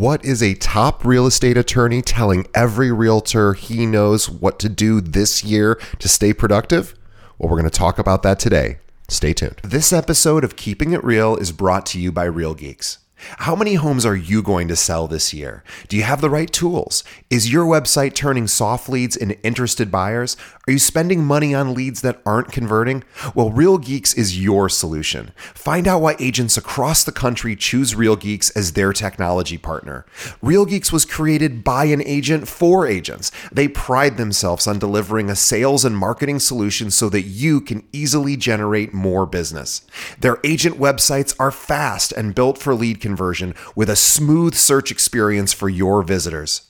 What is a top real estate attorney telling every realtor he knows what to do this year to stay productive? Well, we're going to talk about that today. Stay tuned. This episode of Keeping It Real is brought to you by Real Geeks. How many homes are you going to sell this year? Do you have the right tools? Is your website turning soft leads into interested buyers? Are you spending money on leads that aren't converting? Well, Real Geeks is your solution. Find out why agents across the country choose Real Geeks as their technology partner. Real Geeks was created by an agent for agents. They pride themselves on delivering a sales and marketing solution so that you can easily generate more business. Their agent websites are fast and built for lead conversion with a smooth search experience for your visitors.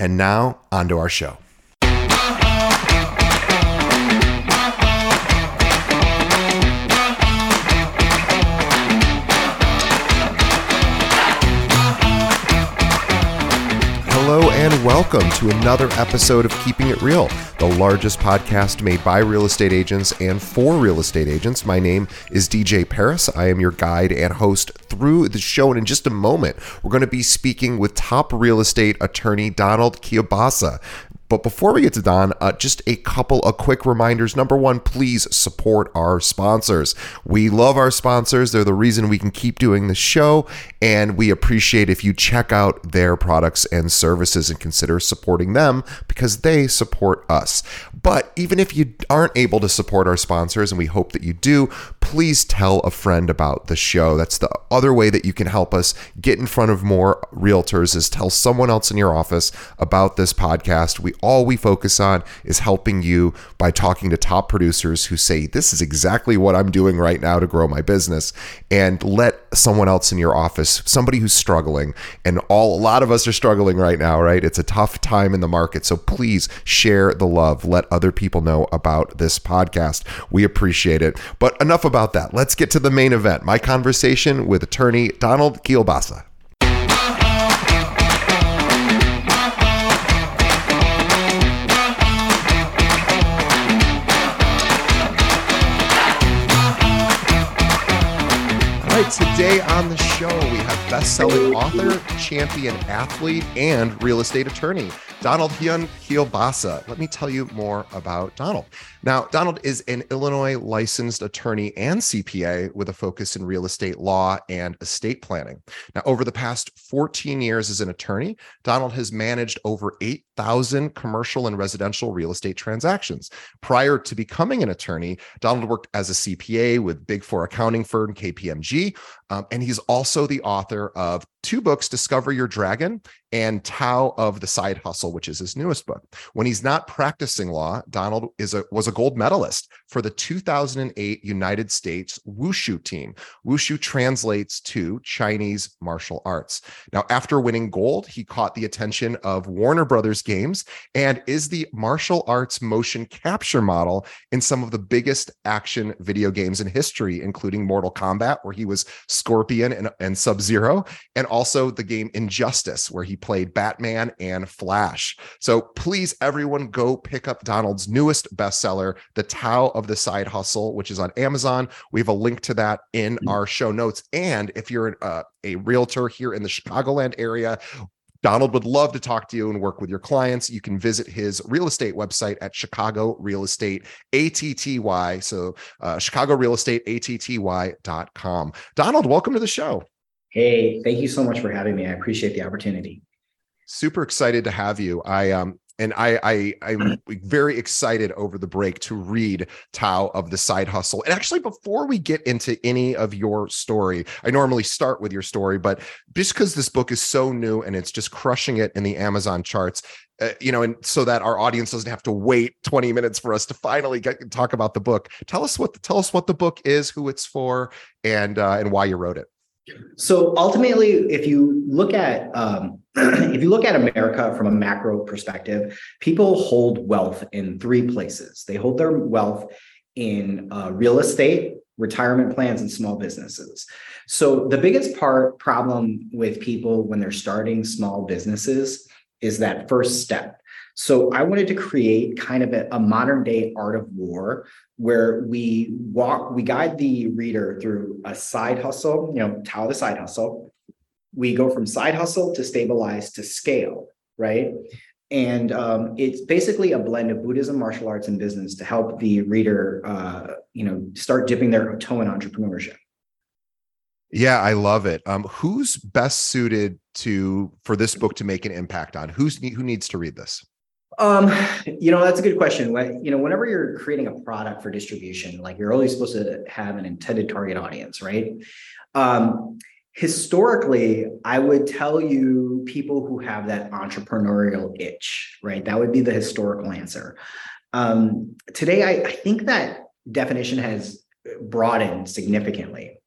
And now, on to our show. Hello and welcome to another episode of Keeping It Real, the largest podcast made by real estate agents and for real estate agents. My name is DJ Paris. I am your guide and host through the show. And in just a moment, we're going to be speaking with top real estate attorney Donald Kielbasa. But before we get to Don, uh, just a couple of quick reminders. Number one, please support our sponsors. We love our sponsors. They're the reason we can keep doing the show. And we appreciate if you check out their products and services and consider supporting them because they support us. But even if you aren't able to support our sponsors, and we hope that you do, please tell a friend about the show. That's the other way that you can help us get in front of more realtors is tell someone else in your office about this podcast. We all we focus on is helping you by talking to top producers who say this is exactly what I'm doing right now to grow my business and let someone else in your office, somebody who's struggling and all a lot of us are struggling right now, right? It's a tough time in the market. So please share the love. Let other people know about this podcast. We appreciate it. But enough about that. Let's get to the main event my conversation with attorney Donald Kielbasa. right, today on the show, we have best-selling author, champion athlete, and real estate attorney, Donald Hyun Kielbasa. Let me tell you more about Donald. Now, Donald is an Illinois licensed attorney and CPA with a focus in real estate law and estate planning. Now, over the past 14 years as an attorney, Donald has managed over 8,000 commercial and residential real estate transactions. Prior to becoming an attorney, Donald worked as a CPA with Big Four accounting firm KPMG, um, and he's also the author of two books Discover Your Dragon and Tao of the Side Hustle, which is his newest book. When he's not practicing law, Donald is a was a gold medalist for the 2008 United States Wushu team. Wushu translates to Chinese martial arts. Now, after winning gold, he caught the attention of Warner Brothers Games and is the martial arts motion capture model in some of the biggest action video games in history, including Mortal Kombat, where he was Scorpion and, and Sub Zero, and also the game Injustice, where he played Batman and Flash. So please, everyone, go pick up Donald's newest bestseller, The Tao of the Side Hustle, which is on Amazon. We have a link to that in mm. our show notes. And if you're uh, a realtor here in the Chicagoland area, Donald would love to talk to you and work with your clients. You can visit his real estate website at Chicago Real Estate ATTY. So, uh, Chicago Real Estate ATTY.com. Donald, welcome to the show. Hey, thank you so much for having me. I appreciate the opportunity. Super excited to have you. I um and I, I I'm very excited over the break to read Tao of the Side Hustle. And actually, before we get into any of your story, I normally start with your story, but just because this book is so new and it's just crushing it in the Amazon charts, uh, you know, and so that our audience doesn't have to wait 20 minutes for us to finally get, talk about the book. Tell us what tell us what the book is, who it's for, and uh, and why you wrote it. So ultimately, if you look at um, if you look at America from a macro perspective, people hold wealth in three places. They hold their wealth in uh, real estate, retirement plans, and small businesses. So the biggest part problem with people when they're starting small businesses is that first step. So I wanted to create kind of a, a, modern day art of war where we walk, we guide the reader through a side hustle, you know, how the side hustle. We go from side hustle to stabilize to scale, right? And um, it's basically a blend of Buddhism, martial arts, and business to help the reader, uh, you know, start dipping their toe in entrepreneurship. Yeah, I love it. Um, who's best suited to for this book to make an impact on? Who's who needs to read this? Um, you know, that's a good question. You know, whenever you're creating a product for distribution, like you're always supposed to have an intended target audience, right? Um, historically, I would tell you people who have that entrepreneurial itch, right? That would be the historical answer. Um, today, I, I think that definition has broadened significantly.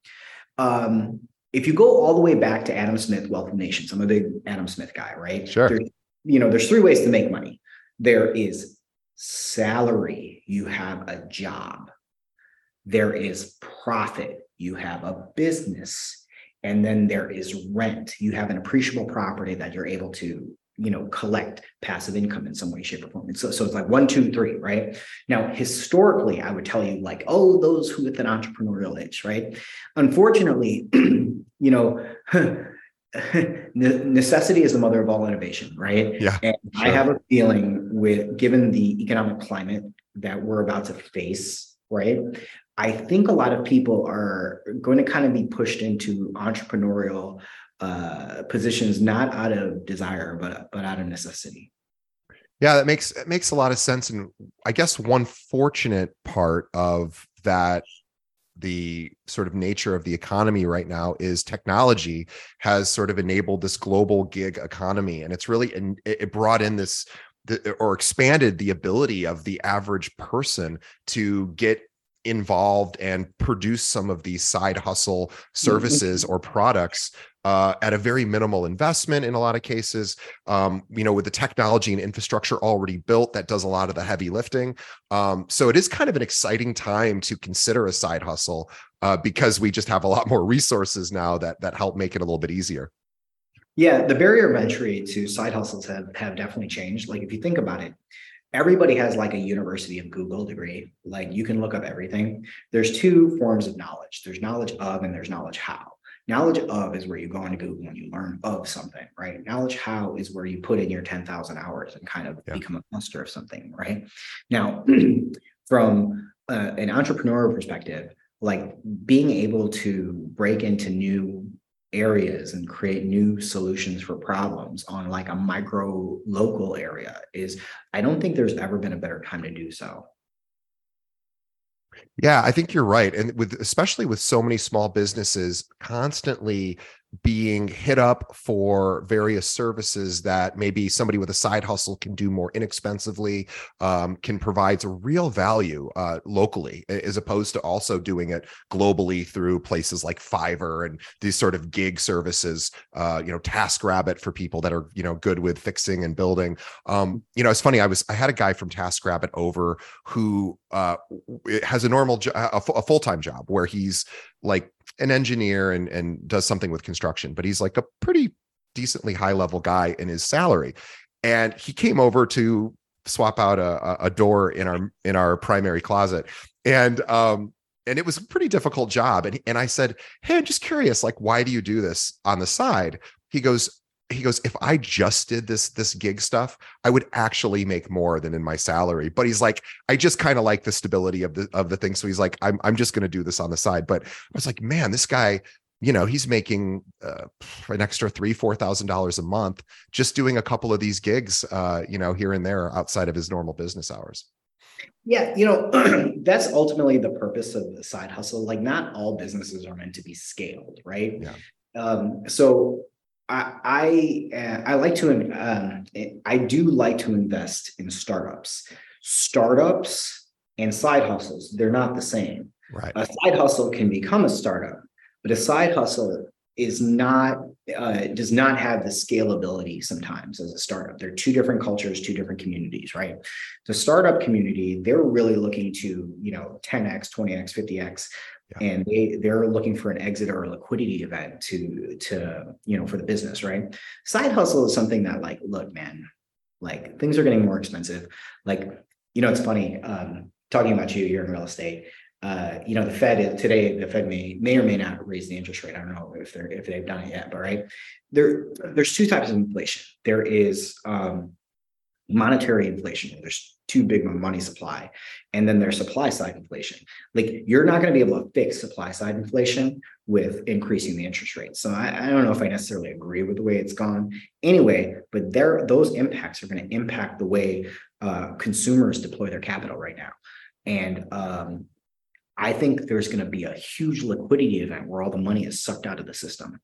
Um, if you go all the way back to Adam Smith, Wealth of Nations, I'm a big Adam Smith guy, right? Sure. There's, you know, there's three ways to make money. There is salary, you have a job. There is profit, you have a business. And then there is rent, you have an appreciable property that you're able to you know collect passive income in some way shape or form. And so, so it's like one two three right? Now historically i would tell you like oh those who with an entrepreneurial itch right? Unfortunately you know necessity is the mother of all innovation right? Yeah and sure. i have a feeling with given the economic climate that we're about to face right i think a lot of people are going to kind of be pushed into entrepreneurial uh, positions not out of desire but but out of necessity. Yeah that makes it makes a lot of sense and i guess one fortunate part of that the sort of nature of the economy right now is technology has sort of enabled this global gig economy and it's really and it brought in this the, or expanded the ability of the average person to get involved and produce some of these side hustle mm-hmm. services or products uh, at a very minimal investment in a lot of cases. Um, you know, with the technology and infrastructure already built, that does a lot of the heavy lifting. Um, so it is kind of an exciting time to consider a side hustle uh, because we just have a lot more resources now that that help make it a little bit easier. Yeah, the barrier of entry to side hustles have have definitely changed. Like if you think about it, everybody has like a university of google degree like you can look up everything there's two forms of knowledge there's knowledge of and there's knowledge how Knowledge of is where you go into Google and you learn of something, right? Knowledge how is where you put in your 10,000 hours and kind of yeah. become a master of something, right? Now, from uh, an entrepreneurial perspective, like being able to break into new areas and create new solutions for problems on like a micro local area is i don't think there's ever been a better time to do so yeah, I think you're right. And with especially with so many small businesses constantly being hit up for various services that maybe somebody with a side hustle can do more inexpensively, um, can provides a real value uh, locally, as opposed to also doing it globally through places like Fiverr and these sort of gig services. Uh, you know, TaskRabbit for people that are you know good with fixing and building. Um, you know, it's funny. I was I had a guy from TaskRabbit over who uh, has a normal jo- a, a full time job where he's like an engineer and and does something with construction, but he's like a pretty decently high level guy in his salary. And he came over to swap out a, a door in our in our primary closet. And um and it was a pretty difficult job. And, and I said, Hey, I'm just curious, like, why do you do this on the side? He goes, he goes if i just did this this gig stuff i would actually make more than in my salary. But he's like i just kind of like the stability of the of the thing. So he's like i'm, I'm just going to do this on the side. But i was like man this guy you know he's making uh, an extra three four thousand dollars a month just doing a couple of these gigs uh, you know here and there outside of his normal business hours. Yeah you know that's ultimately the purpose of the side hustle. Like not all businesses are meant to be scaled right? Yeah. Um, so I I, uh, I like to um, I do like to invest in startups. Startups and side hustles they're not the same. Right. A side hustle can become a startup, but a side hustle is not uh, does not have the scalability sometimes as a startup. They're two different cultures, two different communities, right? The startup community, they're really looking to, you know, 10x, 20x, 50x, yeah. and they they're looking for an exit or a liquidity event to to you know for the business, right? Side hustle is something that like, look, man, like things are getting more expensive. Like, you know, it's funny. Um, talking about you, you're in real estate uh, you know, the Fed today, the Fed may may or may not raise the interest rate. I don't know if they're if they've done it yet, but right there, there's two types of inflation. There is um, monetary inflation. There's too big of a money supply, and then there's supply side inflation. Like you're not going to be able to fix supply side inflation with increasing the interest rate. So I, I don't know if I necessarily agree with the way it's gone anyway, but there those impacts are going to impact the way uh, consumers deploy their capital right now. And um, I think there's going to be a huge liquidity event where all the money is sucked out of the system.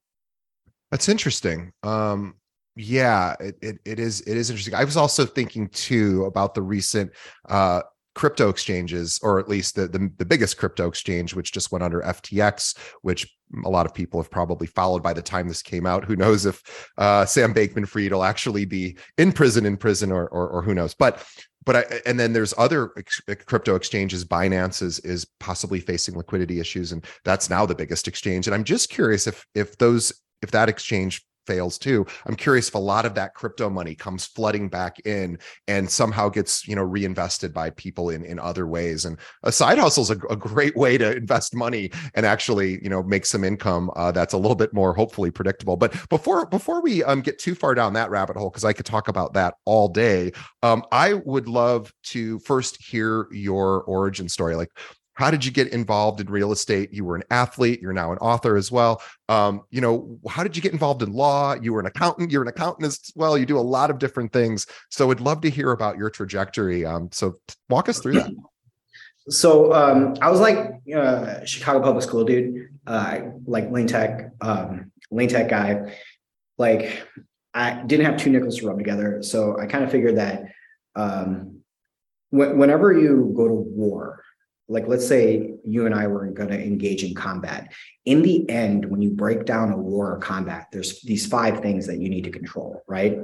That's interesting. Um, yeah, it, it, it is it is interesting. I was also thinking too about the recent uh, crypto exchanges, or at least the, the, the biggest crypto exchange, which just went under FTX, which a lot of people have probably followed by the time this came out. Who knows if uh, Sam Bankman-Fried will actually be in prison, in prison, or, or, or who knows? But but I, and then there's other ex- crypto exchanges. Binance is is possibly facing liquidity issues, and that's now the biggest exchange. And I'm just curious if if those if that exchange fails too. I'm curious if a lot of that crypto money comes flooding back in and somehow gets you know reinvested by people in in other ways. And a side hustle is a, a great way to invest money and actually you know make some income uh, that's a little bit more hopefully predictable. But before before we um, get too far down that rabbit hole, because I could talk about that all day, um, I would love to first hear your origin story. Like how did you get involved in real estate? You were an athlete you're now an author as well. Um, you know how did you get involved in law? You were an accountant you're an accountant as well. You do a lot of different things. So i'd love to hear about your trajectory um, so walk us through that. So um, i was like uh, chicago public school dude uh, like lane tech um, lane tech guy. Like i didn't have two nickels to rub together so i kind of figured that um, wh- whenever you go to war like let's say you and I were going to engage in combat. In the end, when you break down a war or combat, there's these five things that you need to control, right?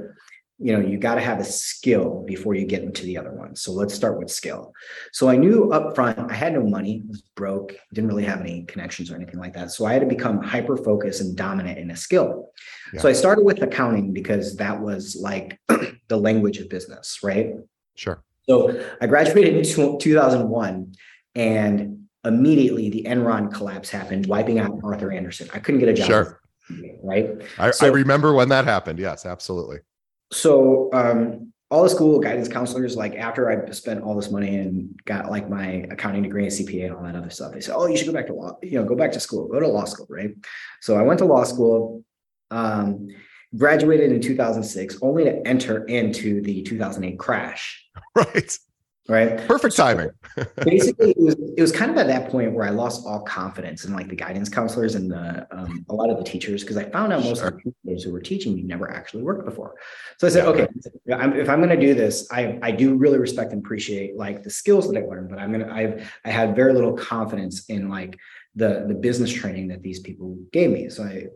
You know, you got to have a skill before you get into the other ones. So let's start with skill. So I knew up front I had no money, was broke, didn't really have any connections or anything like that. So I had to become hyper focused and dominant in a skill. Yeah. So I started with accounting because that was like the language of business, right? Sure. So I graduated in 2001 and immediately the Enron collapse happened, wiping out Arthur Andersen. I couldn't get a job. Sure. Right. I, so, I remember when that happened. Yes, absolutely. So um, all the school guidance counselors, like after I spent all this money and got like my accounting degree and CPA and all that other stuff, they said, "Oh, you should go back to law. You know, go back to school. Go to law school." Right. So I went to law school. Um, graduated in 2006, only to enter into the 2008 crash. Right right perfect timing basically it was, it was kind of at that point where i lost all confidence in like the guidance counselors and the um, a lot of the teachers because i found out most sure. of the teachers who were teaching me never actually worked before so i said yeah. okay if i'm going to do this i i do really respect and appreciate like the skills that i learned but i'm going to i've i had very little confidence in like the the business training that these people gave me. So I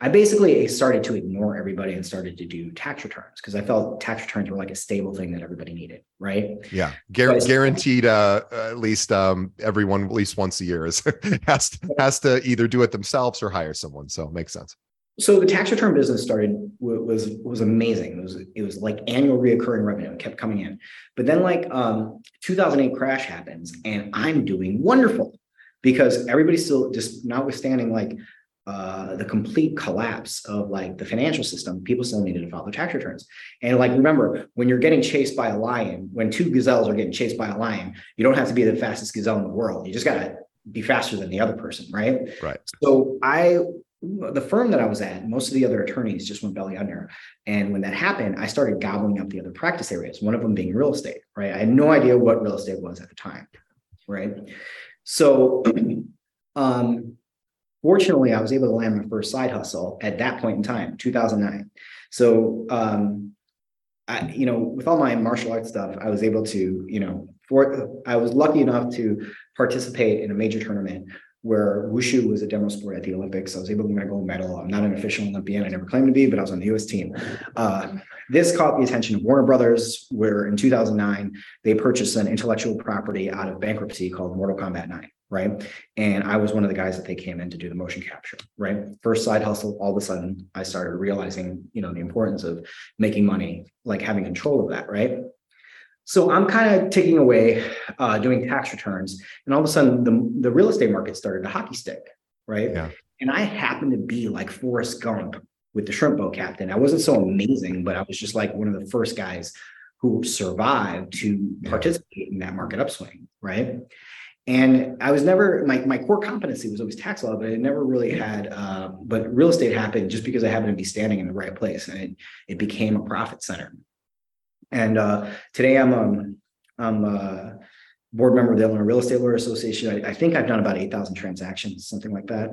I basically started to ignore everybody and started to do tax returns because I felt tax returns were like a stable thing that everybody needed, right? Yeah, so guaranteed. Uh, at least um, everyone at least once a year is has to, has to either do it themselves or hire someone. So it makes sense. So the tax return business started was was amazing. It was it was like annual reoccurring revenue. It kept coming in, but then like um, 2008 crash happens, and I'm doing wonderful because everybody's still just notwithstanding like uh, the complete collapse of like the financial system, people still needed to file their tax returns. And like, remember, when you're getting chased by a lion, when two gazelles are getting chased by a lion, you don't have to be the fastest gazelle in the world. You just got to be faster than the other person, right? Right. So I, the firm that I was at, most of the other attorneys just went belly under. And when that happened, I started gobbling up the other practice areas, one of them being real estate, right? I had no idea what real estate was at the time, right? So, um, fortunately, I was able to land my first side hustle at that point in time, 2009. So, um, I, you know, with all my martial arts stuff, I was able to, you know, for I was lucky enough to participate in a major tournament where wushu was a demo sport at the Olympics. I was able to win a gold medal. I'm not an official Olympian. I never claimed to be, but I was on the US team. Uh, this caught the attention of Warner Brothers, where in 2009, they purchased an intellectual property out of bankruptcy called Mortal Kombat 9 right? And I was one of the guys that they came in to do the motion capture, right? First side hustle, all of a sudden I started realizing, you know, the importance of making money, like having control of that, right? So I'm kind of taking away, uh, doing tax returns, and all of a sudden the, the real estate market started to hockey stick, right? Yeah. And I happened to be like Forrest Gump with the shrimp boat captain. I wasn't so amazing, but I was just like one of the first guys who survived to participate in that market upswing, right? And I was never my my core competency was always tax law, but I never really had. Uh, but real estate happened just because I happened to be standing in the right place, and it it became a profit center. And uh, today I'm um I'm a board member of the Illinois Real Estate Lawyer Association. I, I think I've done about eight thousand transactions, something like that.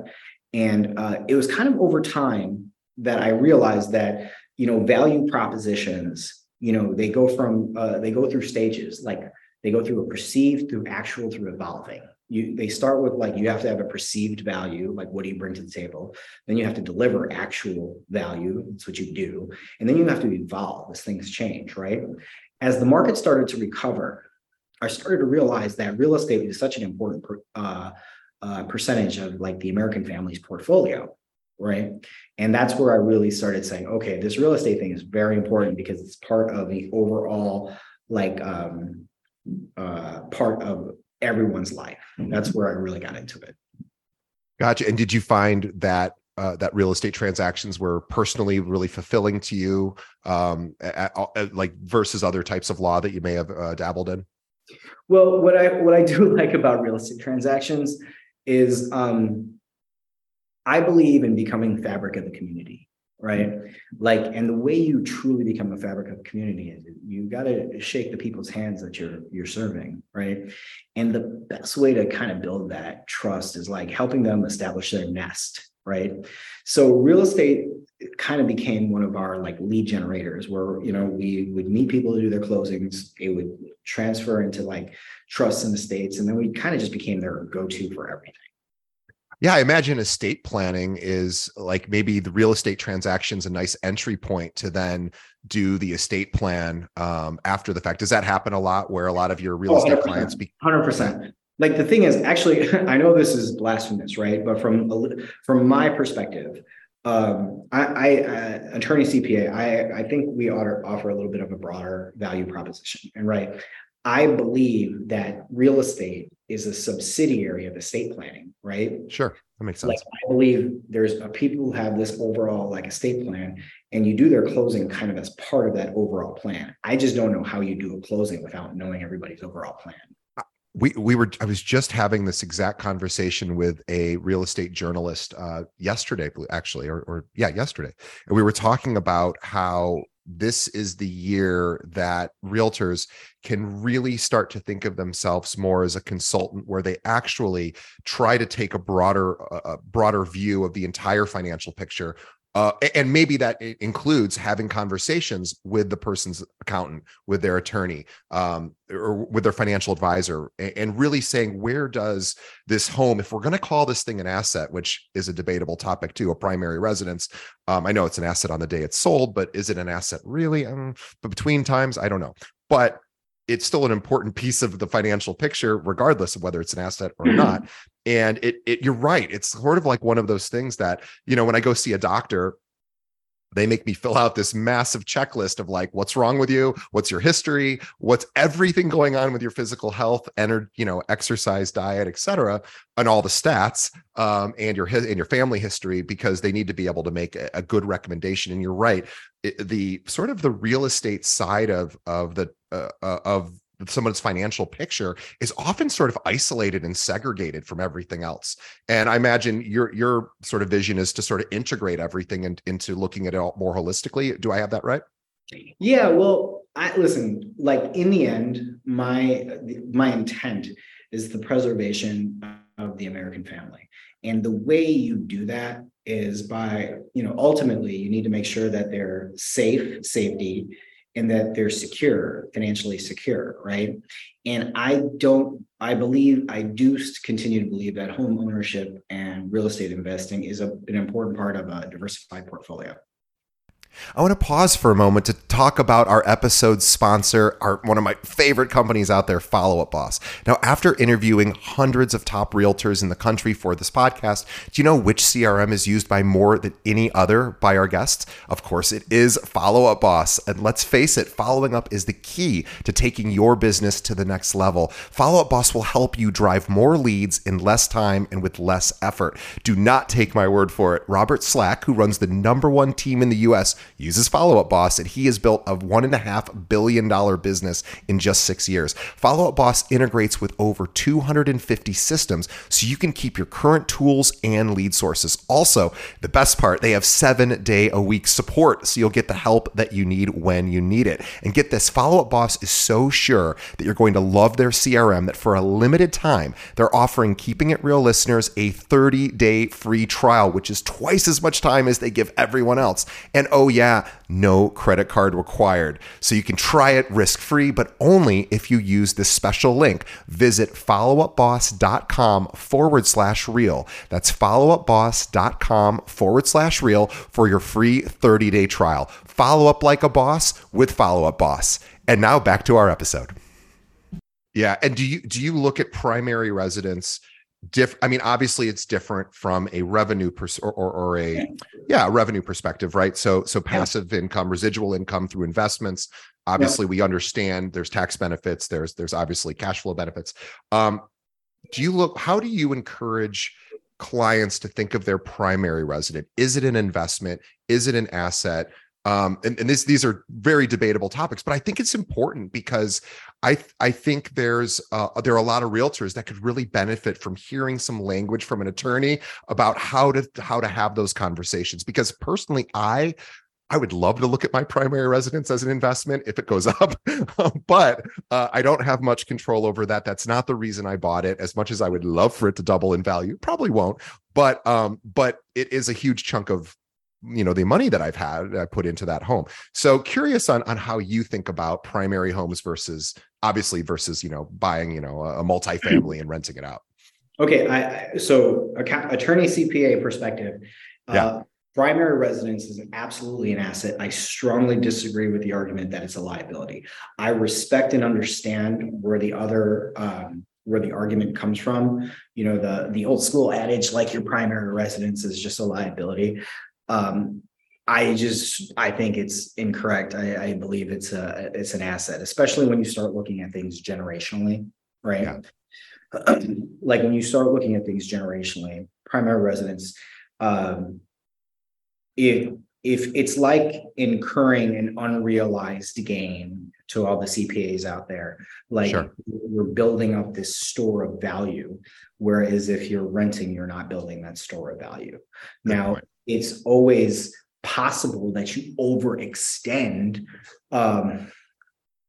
And uh, it was kind of over time that I realized that you know value propositions, you know, they go from uh, they go through stages like they go through a perceived, through actual, through evolving. You they start with like you have to have a perceived value, like what do you bring to the table? Then you have to deliver actual value. That's what you do. And then you have to evolve as things change, right? As the market started to recover, I started to realize that real estate is such an important uh, uh, percentage of like the American family's portfolio, right? And that's where I really started saying, okay, this real estate thing is very important because it's part of the overall like um, uh, part of everyone's life. That's where I really got into it. Gotcha. And did you find that uh, that real estate transactions were personally really fulfilling to you, um, at, at, like versus other types of law that you may have uh, dabbled in? Well, what I what I do like about real estate transactions is um, I believe in becoming fabric of the community right? Like, and the way you truly become a fabric of community is you got to shake the people's hands that you're you're serving, right? And the best way to kind of build that trust is like helping them establish their nest, right? So real estate kind of became one of our like lead generators where you know we would meet people to do their closings it would transfer into like trusts in the states and then we kind of just became their go-to for everything yeah, I imagine estate planning is like maybe the real estate transaction's a nice entry point to then do the estate plan um, after the fact. Does that happen a lot where a lot of your real oh, estate 100%, clients be 100%. Like the thing is actually I know this is blasphemous, right? But from from my perspective, um, I, I uh, attorney CPA, I I think we ought to offer a little bit of a broader value proposition. And right, I believe that real estate is a subsidiary of estate planning, right? Sure, that makes sense. Like I believe there's a, people who have this overall like estate plan, and you do their closing kind of as part of that overall plan. I just don't know how you do a closing without knowing everybody's overall plan. Uh, we we were I was just having this exact conversation with a real estate journalist uh, yesterday, actually, or, or yeah, yesterday, and we were talking about how this is the year that realtors can really start to think of themselves more as a consultant where they actually try to take a broader a broader view of the entire financial picture uh, and maybe that includes having conversations with the person's accountant, with their attorney, um, or with their financial advisor, and really saying, where does this home, if we're going to call this thing an asset, which is a debatable topic too, a primary residence. Um, I know it's an asset on the day it's sold, but is it an asset really? Um, but between times, I don't know. But it's still an important piece of the financial picture, regardless of whether it's an asset or not. And it, it, you're right. It's sort of like one of those things that, you know, when I go see a doctor, they make me fill out this massive checklist of like what's wrong with you? What's your history? What's everything going on with your physical health energy you know exercise diet etc and all the stats um, and your and your family history because they need to be able to make a, a good recommendation. And you're right. It, the sort of the real estate side of of the uh, uh, of someone's financial picture is often sort of isolated and segregated from everything else. And i imagine your your sort of vision is to sort of integrate everything and into looking at it more holistically. Do i have that right? Yeah well i listen like in the end my my intent is the preservation of the american family. And the way you do that is by you know ultimately you need to make sure that they're safe safety and that they're secure, financially secure, right? And I don't, I believe, I do continue to believe that home ownership and real estate investing is a, an important part of a diversified portfolio. I want to pause for a moment to talk about our episode sponsor, our one of my favorite companies out there, Follow Up Boss. Now, after interviewing hundreds of top realtors in the country for this podcast, do you know which CRM is used by more than any other by our guests? Of course, it is Follow Up Boss. And let's face it, following up is the key to taking your business to the next level. Follow Up Boss will help you drive more leads in less time and with less effort. Do not take my word for it. Robert Slack, who runs the number one team in the US, uses Follow Up Boss, and he has built a $1.5 billion business in just six years. Follow Up Boss integrates with over 250 systems so you can keep your current tools and lead sources. Also, the best part, they have seven day a week support, so you'll get the help that you need when you need it. And get this Follow Up Boss is so sure that you're going to love their CRM that for a limited time, they're offering Keeping It Real listeners a 30 day free trial, which is twice as much time as they give everyone else. And oh, Oh, yeah, no credit card required. So you can try it risk free, but only if you use this special link. Visit followupboss.com forward slash real. That's followupboss.com forward slash real for your free 30 day trial. Follow up like a boss with Follow Up Boss. And now back to our episode. Yeah, and do you do you look at primary residence diff i mean obviously it's different from a revenue pers- or, or, or a yeah a revenue perspective right? So so passive yeah. income residual income through investments obviously yeah. we understand there's tax benefits there's there's obviously cash flow benefits. Um do you look how do you encourage clients to think of their primary resident? Is it an investment? Is it an asset um, and, and this, these are very debatable topics, but I think it's important because I I think there's uh, there are a lot of realtors that could really benefit from hearing some language from an attorney about how to how to have those conversations. Because personally, I I would love to look at my primary residence as an investment if it goes up, but uh, I don't have much control over that. That's not the reason I bought it. As much as I would love for it to double in value, probably won't. But um, but it is a huge chunk of you know the money that i've had i put into that home. So curious on on how you think about primary homes versus obviously versus you know buying you know a, multifamily and renting it out. Okay i so attorney cpa perspective uh, yeah. Uh, primary residence is absolutely an asset. I strongly disagree with the argument that it's a liability. I respect and understand where the other um, where the argument comes from. You know the the old school adage like your primary residence is just a liability um, I just I think it's incorrect. I, I, believe it's a it's an asset, especially when you start looking at things generationally, right? Yeah. like when you start looking at things generationally, primary residence, um, if if it's like incurring an unrealized gain to all the CPAs out there, like sure. we're building up this store of value. Whereas if you're renting, you're not building that store of value. Good now, point it's always possible that you overextend. Um,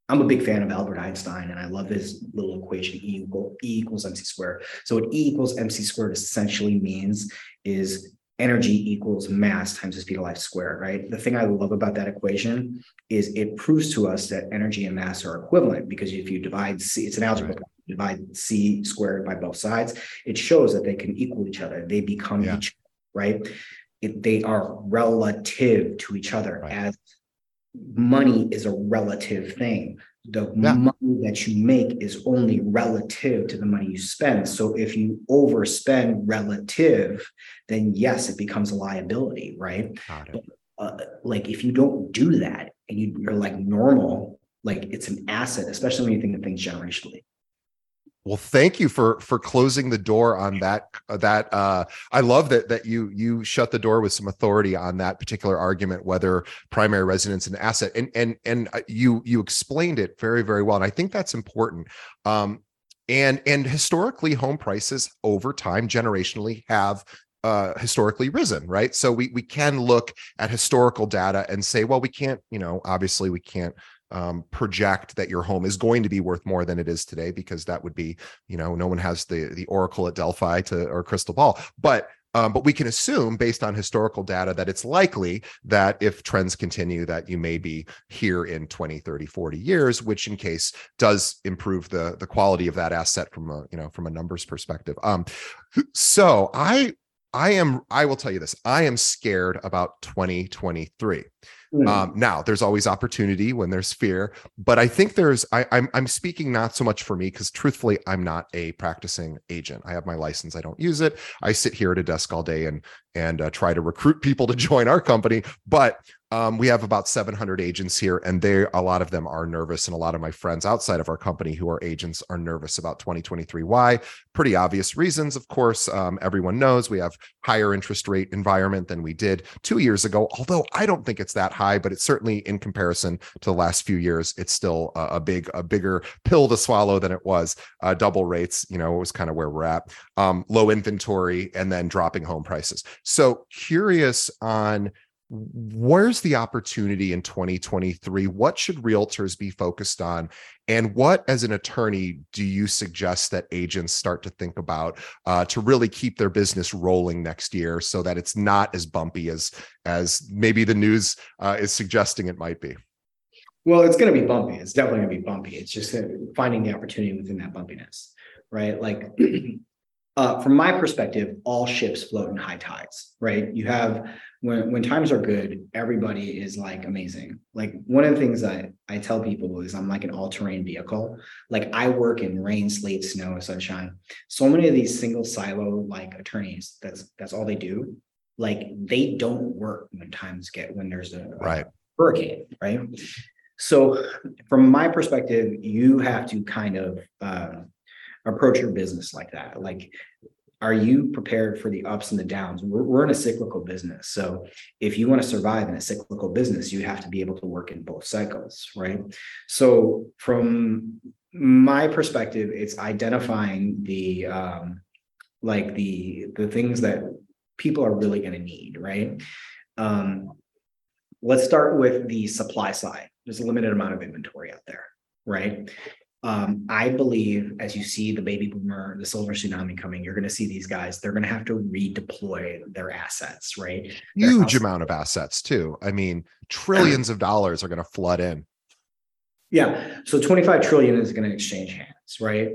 I'm a big fan of Albert Einstein, and I love his little equation E, equal, e equals mc squared. So what E equals mc squared essentially means is energy equals mass times the speed of light squared, right? The thing I love about that equation is it proves to us that energy and mass are equivalent because if you divide C, it's an algebra right. divide C squared by both sides, it shows that they can equal each other. They become yeah. each, right? It, they are relative to each other right. as money is a relative thing. The yeah. money that you make is only relative to the money you spend. So if you overspend relative then yes it becomes a liability right? But, uh, like if you don't do that and you, you're like normal like it's an asset especially when you think of things generationally well, thank you for for closing the door on that. That uh, I love that that you you shut the door with some authority on that particular argument, whether primary residence and asset, and and and uh, you you explained it very very well, and I think that's important. Um, and and historically, home prices over time, generationally, have uh, historically risen, right? So we we can look at historical data and say, well, we can't, you know, obviously we can't um, project that your home is going to be worth more than it is today because that would be you know no one has the the oracle at delphi to or crystal ball but Um, but we can assume, based on historical data, that it's likely that if trends continue, that you may be here in 20, 30, 40 years, which in case does improve the the quality of that asset from a you know from a numbers perspective. Um, so I I am I will tell you this I am scared about 2023. Mm. Um, now, there's always opportunity when there's fear, but I think there's. I, I'm I'm speaking not so much for me because truthfully, I'm not a practicing agent. I have my license. I don't use it. I sit here at a desk all day and and uh, try to recruit people to join our company. But um, we have about 700 agents here, and they a lot of them are nervous, and a lot of my friends outside of our company who are agents are nervous about 2023. Why? Pretty obvious reasons, of course. Um, everyone knows we have higher interest rate environment than we did two years ago. Although I don't think it's that high, but it's certainly in comparison to the last few years, it's still a, a big, a bigger pill to swallow than it was. Uh, double rates, you know, it was kind of where we're at. Um, low inventory, and then dropping home prices. So curious on where's the opportunity in 2023 what should realtors be focused on? And what as an attorney do you suggest that agents start to think about uh, to really keep their business rolling next year so that it's not as bumpy as as maybe the news uh, is suggesting it might be? Well it's going to be bumpy. It's definitely going to be bumpy. It's just finding the opportunity within that bumpiness right? Like uh, from my perspective, all ships float in high tides, right? You have when when times are good, everybody is like amazing. Like one of the things I I tell people is I'm like an all-terrain vehicle. Like I work in rain, sleet, snow, sunshine. So many of these single silo like attorneys, that's that's all they do. Like they don't work when times get when there's a, right. a hurricane, right? So from my perspective, you have to kind of uh, approach your business like that. Like, are you prepared for the ups and the downs? We're, we're in a cyclical business. So if you want to survive in a cyclical business, you have to be able to work in both cycles, right? So from my perspective, it's identifying the um, like the the things that people are really going to need, right? Um, let's start with the supply side. There's a limited amount of inventory out there, right? Um, I believe as you see the baby boomer, the silver tsunami coming, you're going to see these guys, they're going to have to redeploy their assets, right? Huge amount of assets, too. I mean, trillions of dollars are going to flood in. Yeah. So 25 trillion is going to exchange hands, right?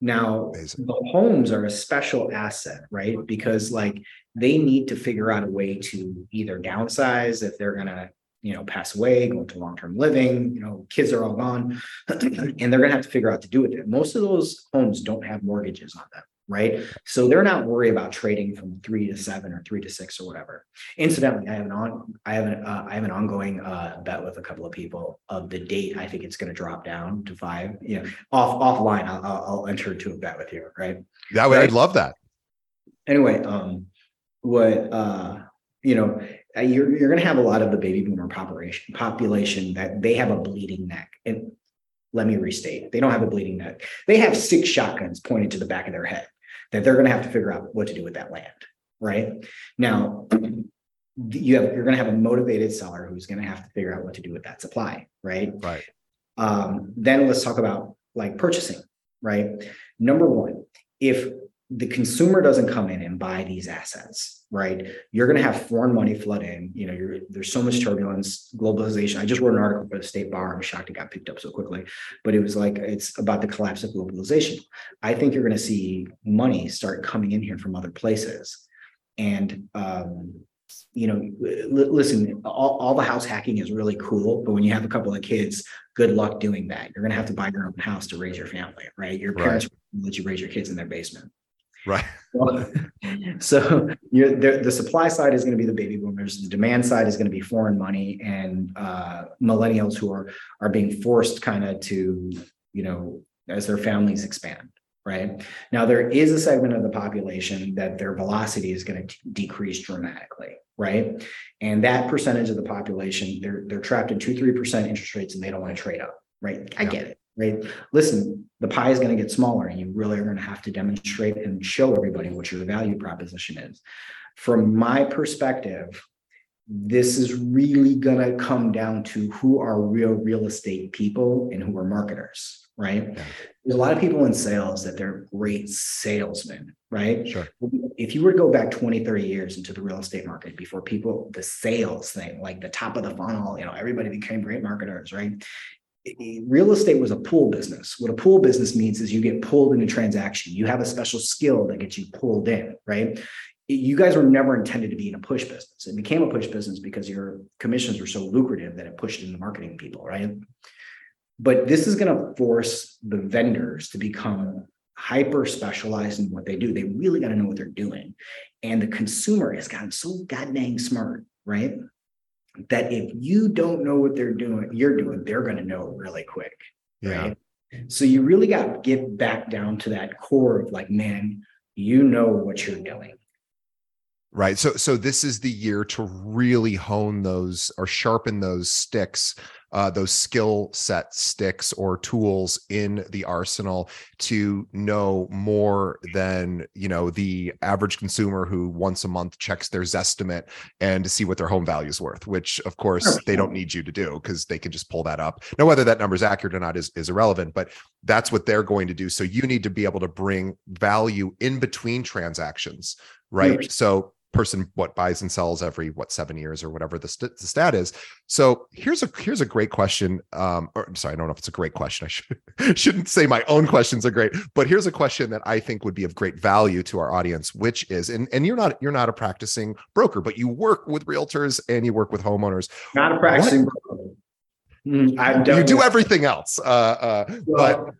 Now, Amazing. the homes are a special asset, right? Because like they need to figure out a way to either downsize if they're going to you know, pass away, go into long-term living, you know, kids are all gone, and they're gonna have to figure out to do with it. Most of those homes don't have mortgages on them, right? So they're not worried about trading from three to seven or three to six or whatever. Incidentally, I have an on, I have an, uh, I have an ongoing uh, bet with a couple of people of the date. I think it's going to drop down to five. You know, off offline, I'll, I'll, I'll enter into a bet with you, right? That way, right? I'd love that. Anyway, um, what uh, you know, uh, you're you're going to have a lot of the baby boomer population population that they have a bleeding neck. And let me restate, they don't have a bleeding neck. They have six shotguns pointed to the back of their head that they're going to have to figure out what to do with that land. Right now, you have you're going to have a motivated seller who's going to have to figure out what to do with that supply. Right. Right. Um, then let's talk about like purchasing. Right. Number one, if the consumer doesn't come in and buy these assets, right? You're going to have foreign money flood in. You know, there's so much turbulence, globalization. I just wrote an article for the State Bar. I'm shocked it got picked up so quickly, but it was like it's about the collapse of globalization. I think you're going to see money start coming in here from other places, and um, you know, listen, all, all the house hacking is really cool, but when you have a couple of kids, good luck doing that. You're going to have to buy your own house to raise your family, right? Your parents right. let you raise your kids in their basement. Right. so you're, the, the supply side is going to be the baby boomers. The demand side is going to be foreign money and uh, millennials who are are being forced kind of to, you know, as their families expand. Right now, there is a segment of the population that their velocity is going to decrease dramatically. Right, and that percentage of the population they're they're trapped in two three percent interest rates and they don't want to trade up. Right, I yeah. get it right? Listen, the pie is going to get smaller and you really are going to have to demonstrate and show everybody what your value proposition is. From my perspective, this is really going to come down to who are real real estate people and who are marketers right yeah. there's a lot of people in sales that they're great salesmen right sure if you were to go back 20 30 years into the real estate market before people the sales thing like the top of the funnel you know everybody became great marketers right real estate was a pull business. What a pull business means is you get pulled in a transaction. You have a special skill that gets you pulled in, right? You guys were never intended to be in a push business. It became a push business because your commissions were so lucrative that it pushed into marketing people, right? But this is going to force the vendors to become hyper specialized in what they do. They really got to know what they're doing. And the consumer has gotten so goddamn smart, right? That if you don't know what they're doing, you're doing, they're going to know really quick. Yeah. Right. So you really got to get back down to that core of like, man, you know what you're doing. Right. So so this is the year to really hone those or sharpen those sticks uh, those skill set sticks or tools in the arsenal to know more than you know the average consumer who once a month checks their zestimate and to see what their home value is worth which of course they don't need you to do because they can just pull that up. Now whether that number is accurate or not is, is irrelevant but that's what they're going to do. So you need to be able to bring value in between transactions right? So person what buys and sells every what seven years or whatever the, st- the stat is. So here's a here's a great question um or sorry i don't know if it's a great question i should, shouldn't say my own questions are great but here's a question that i think would be of great value to our audience which is and, and you're not you're not a practicing broker but you work with realtors and you work with homeowners. Not a practicing what? broker. Mm, you do everything else uh, uh well,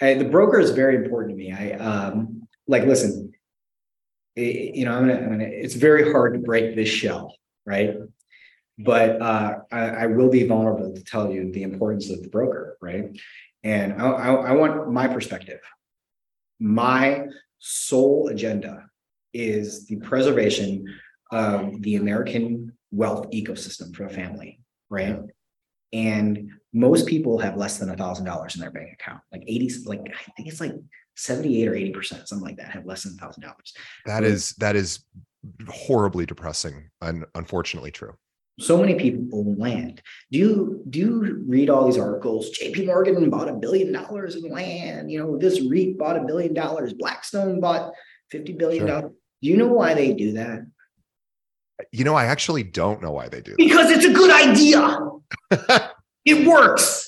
but the broker is very important to me. I um like listen you know, I'm gonna, I'm gonna, it's very hard to break this shell, right? But uh, I, I, will be vulnerable to tell you the importance of the broker, right? And I, I, I want my perspective. My sole agenda is the preservation of the American wealth ecosystem for a family, right? And most people have less than a thousand dollars in their bank account, like 80, like I think it's like 78 or 80 percent, something like that, have less than a thousand dollars. That is that is horribly depressing and unfortunately true. So many people own land. Do you do you read all these articles? JP Morgan bought a billion dollars in land. You know, this REIT bought a billion dollars. Blackstone bought 50 billion dollars. Sure. Do you know why they do that? You know, I actually don't know why they do that. Because it's a good idea. it works.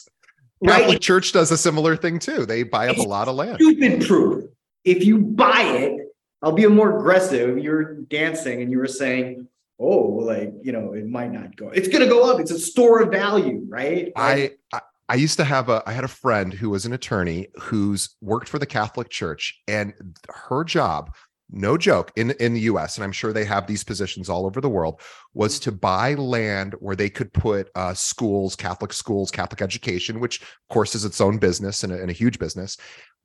Catholic right? Church does a similar thing too. They buy up it's a lot of land. Stupid proof. If you buy it, I'll be more aggressive. You're dancing and you were saying, oh, like, you know, it might not go. It's going to go up. It's a store of value, right? I, I I used to have a I had a friend who was an attorney who's worked for the Catholic Church and her job no joke in in the US and I'm sure they have these positions all over the world was mm-hmm. to buy land where they could put uh, schools Catholic schools Catholic education which of course is its own business and a, and a huge business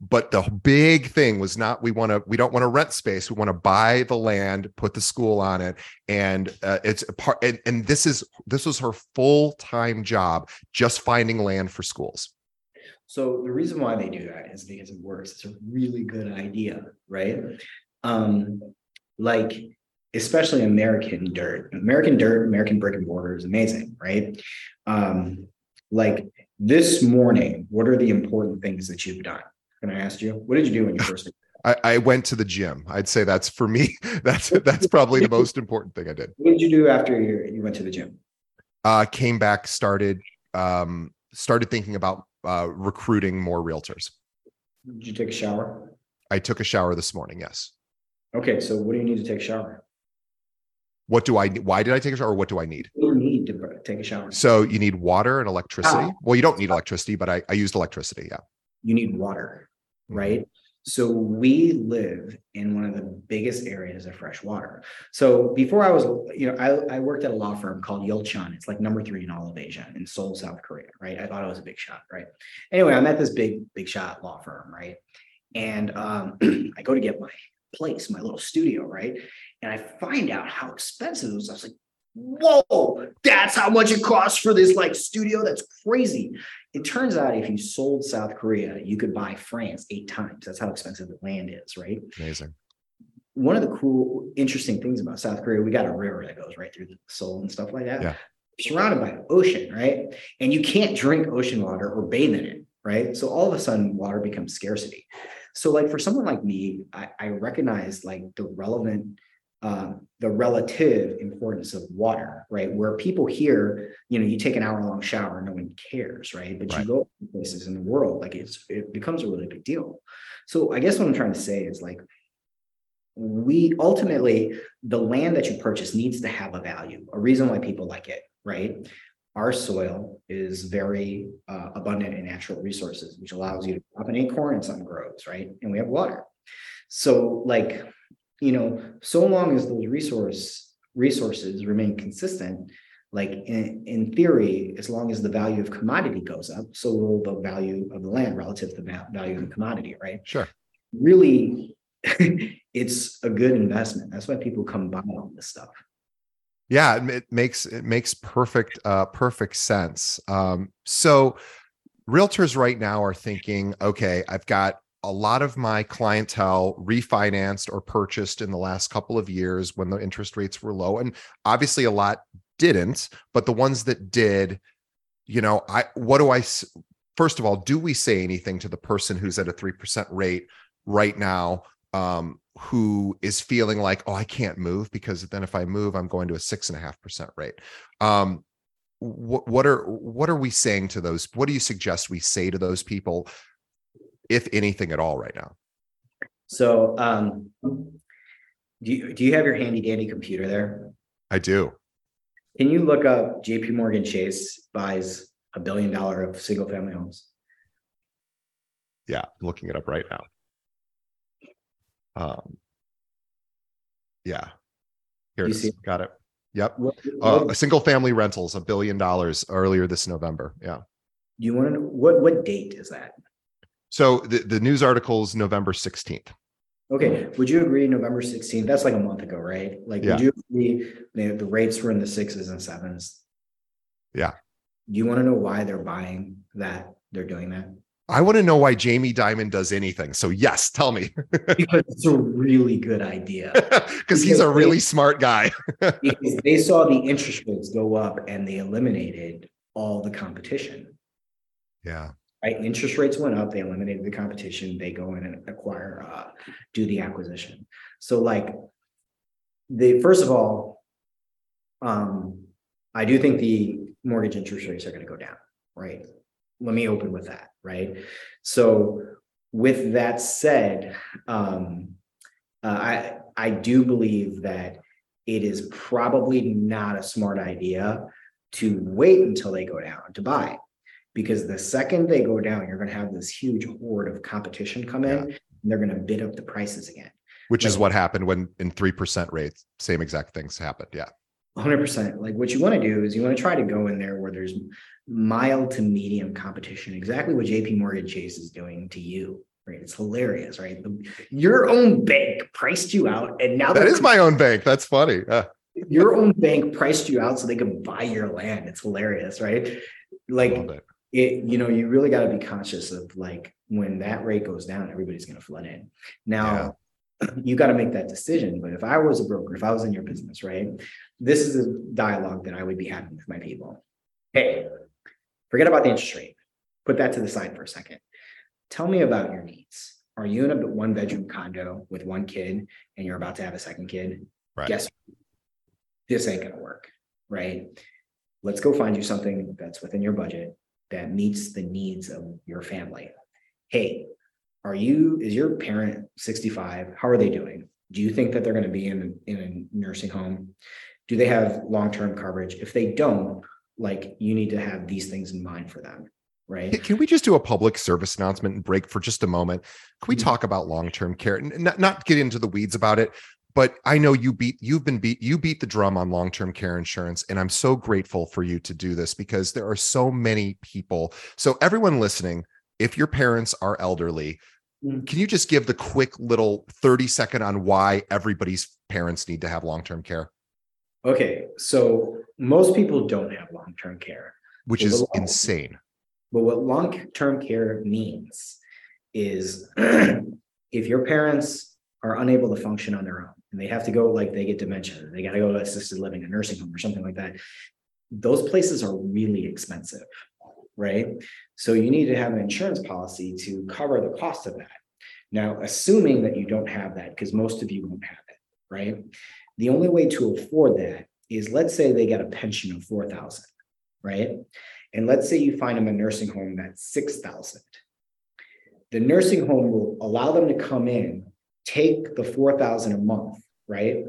but the big thing was not we want to we don't want to rent space we want to buy the land put the school on it and uh, it's a part and, and this is this was her full-time job just finding land for schools so the reason why they do that is because it works. It's a really good idea, right? Um, like especially American dirt. American dirt, American brick and mortar is amazing, right? Um, like this morning, what are the important things that you've done? Can I ask you? What did you do when you first? I, I went to the gym. I'd say that's for me. That's that's probably the most important thing I did. What did you do after you, you went to the gym? Uh, came back, started um, started thinking about uh, recruiting more realtors. Did you take a shower? I took a shower this morning. Yes. Okay, so what do you need to take a shower? What do I? Why did I take a shower? Or what do I need? You need to take a shower. So you need water and electricity. Well, you don't need electricity, but I, I used electricity. Yeah. You need water, mm-hmm. right? Mm-hmm. So we live in one of the biggest areas of fresh water. So before I was, you know, I, I worked at a law firm called Yulchon. It's like number three in all of Asia in Seoul, South Korea, right? I thought it was a big shot, right? Anyway, I'm at this big, big shot law firm, right? And um, I go to get my place, my little studio, right? And I find out how expensive it was. I was like, whoa, that's how much it costs for this like studio. That's crazy. It turns out if you sold South Korea, you could buy France eight times. That's how expensive the land is, right? Amazing. one of the cool, interesting things about South Korea, we got a river that goes right through the Seoul and stuff like that. Yeah. Surrounded by ocean, right? And you can't drink ocean water or bathe in it, right? So all of a sudden, water becomes scarcity. So, like for someone like me, I, I recognize like the relevant um, the relative importance of water, right? Where people here, you know, you take an hour long shower, no one cares, right? But right. you go places in the world, like it's it becomes a really big deal. So I guess what I'm trying to say is like we ultimately the land that you purchase needs to have a value, a reason why people like it, right? Our soil is very uh, abundant in natural resources, which allows you to crop an acorn and something grows, right? And we have water. So, like, you know, so long as those resource resources remain consistent, like in, in theory, as long as the value of commodity goes up, so will the value of the land relative to the value of the commodity, right? Sure. Really, it's a good investment. That's why people come buy all this stuff. Yeah, it, makes it makes perfect uh perfect sense. Um so realtors right now are thinking, okay, I've got a lot of my clientele refinanced or purchased in the last couple of years when the interest rates were low and obviously a lot didn't but the ones that did you know i what do i first of all do we say anything to the person who's at a 3% rate right now um, who is feeling like oh i can't move because then if i move i'm going to a six and a half percent rate um, what, what are what are we saying to those what do you suggest we say to those people if anything at all right now? So, um, do you, do you have your handy dandy computer there? I do. Can you look up JP Morgan Chase buys a billion dollar of single family homes? Yeah, I'm looking it up right now. Um, yeah, here it is. Got it. Yep. What, uh, what, uh, single family rentals, a billion dollars earlier this November. Yeah. You want to know what what date is that? So the, the news article is November 16th. Okay. Would you agree November 16th? That's like a month ago, right? Like, yeah. would you agree the, the rates were in the sixes and sevens? Yeah. Do you want to know why they're buying that? They're doing that? I want to know why Jamie Dimon does anything. So yes, tell me. because it's a really good idea. because he's a really they, smart guy. because they saw the interest rates go up and they eliminated all the competition. Yeah right? Interest rates went up, they eliminated the competition, they go in and acquire, uh, do the acquisition. So like the, first of all, um, I do think the mortgage interest rates are going to go down, right? Let me open with that, right? So with that said, um, uh, I, I do believe that it is probably not a smart idea to wait until they go down to buy because the second they go down, you're going to have this huge horde of competition come in, yeah. and they're going to bid up the prices again. Which like, is what happened when in three percent rates, same exact things happened. Yeah, hundred percent. Like what you want to do is you want to try to go in there where there's mild to medium competition. Exactly what J.P. Morgan Chase is doing to you. Right, it's hilarious, right? The, your own bank priced you out, and now that is my own bank. That's funny. Uh. Your own bank priced you out so they can buy your land. It's hilarious, right? Like it you know you really got to be conscious of like when that rate goes down everybody's going to flood in now. you got to make that decision but if i was a broker if i was in your business right this is a dialogue that i would be having with my people. Hey forget about the interest rate. Put that to the side for a second. Tell me about your needs. Are you in a one bedroom condo with one kid and you're about to have a second kid? Right. guess this ain't going to work right? Let's go find you something that's within your budget that meets the needs of your family. Hey, are you, is your parent 65? How are they doing? Do you think that they're going to be in, in a nursing home? Do they have long term coverage? If they don't, like you need to have these things in mind for them right? Can we just do a public service announcement and break for just a moment? Can we mm-hmm. talk about long-term care and not, not get into the weeds about it, but I know you beat you've been beat you beat the drum on long-term care insurance and I'm so grateful for you to do this because there are so many people. So everyone listening, if your parents are elderly. Mm. can you just give the quick little 30 second on why everybody's parents need to have long-term care? Okay, so most people don't have long-term care, which is long, insane. But what long-term care means is if your parents are unable to function on their own and they have to go like they get dementia, they got to go to assisted living, a nursing home or something like that. Those places are really expensive, right? So you need to have an insurance policy to cover the cost of that. Now, assuming that you don't have that, because most of you won't have it, right? The only way to afford that is let's say they get a pension of 4,000, right? And let's say you find them a nursing home that's 6,000. The nursing home will allow them to come in, take the 4,000 a month, right?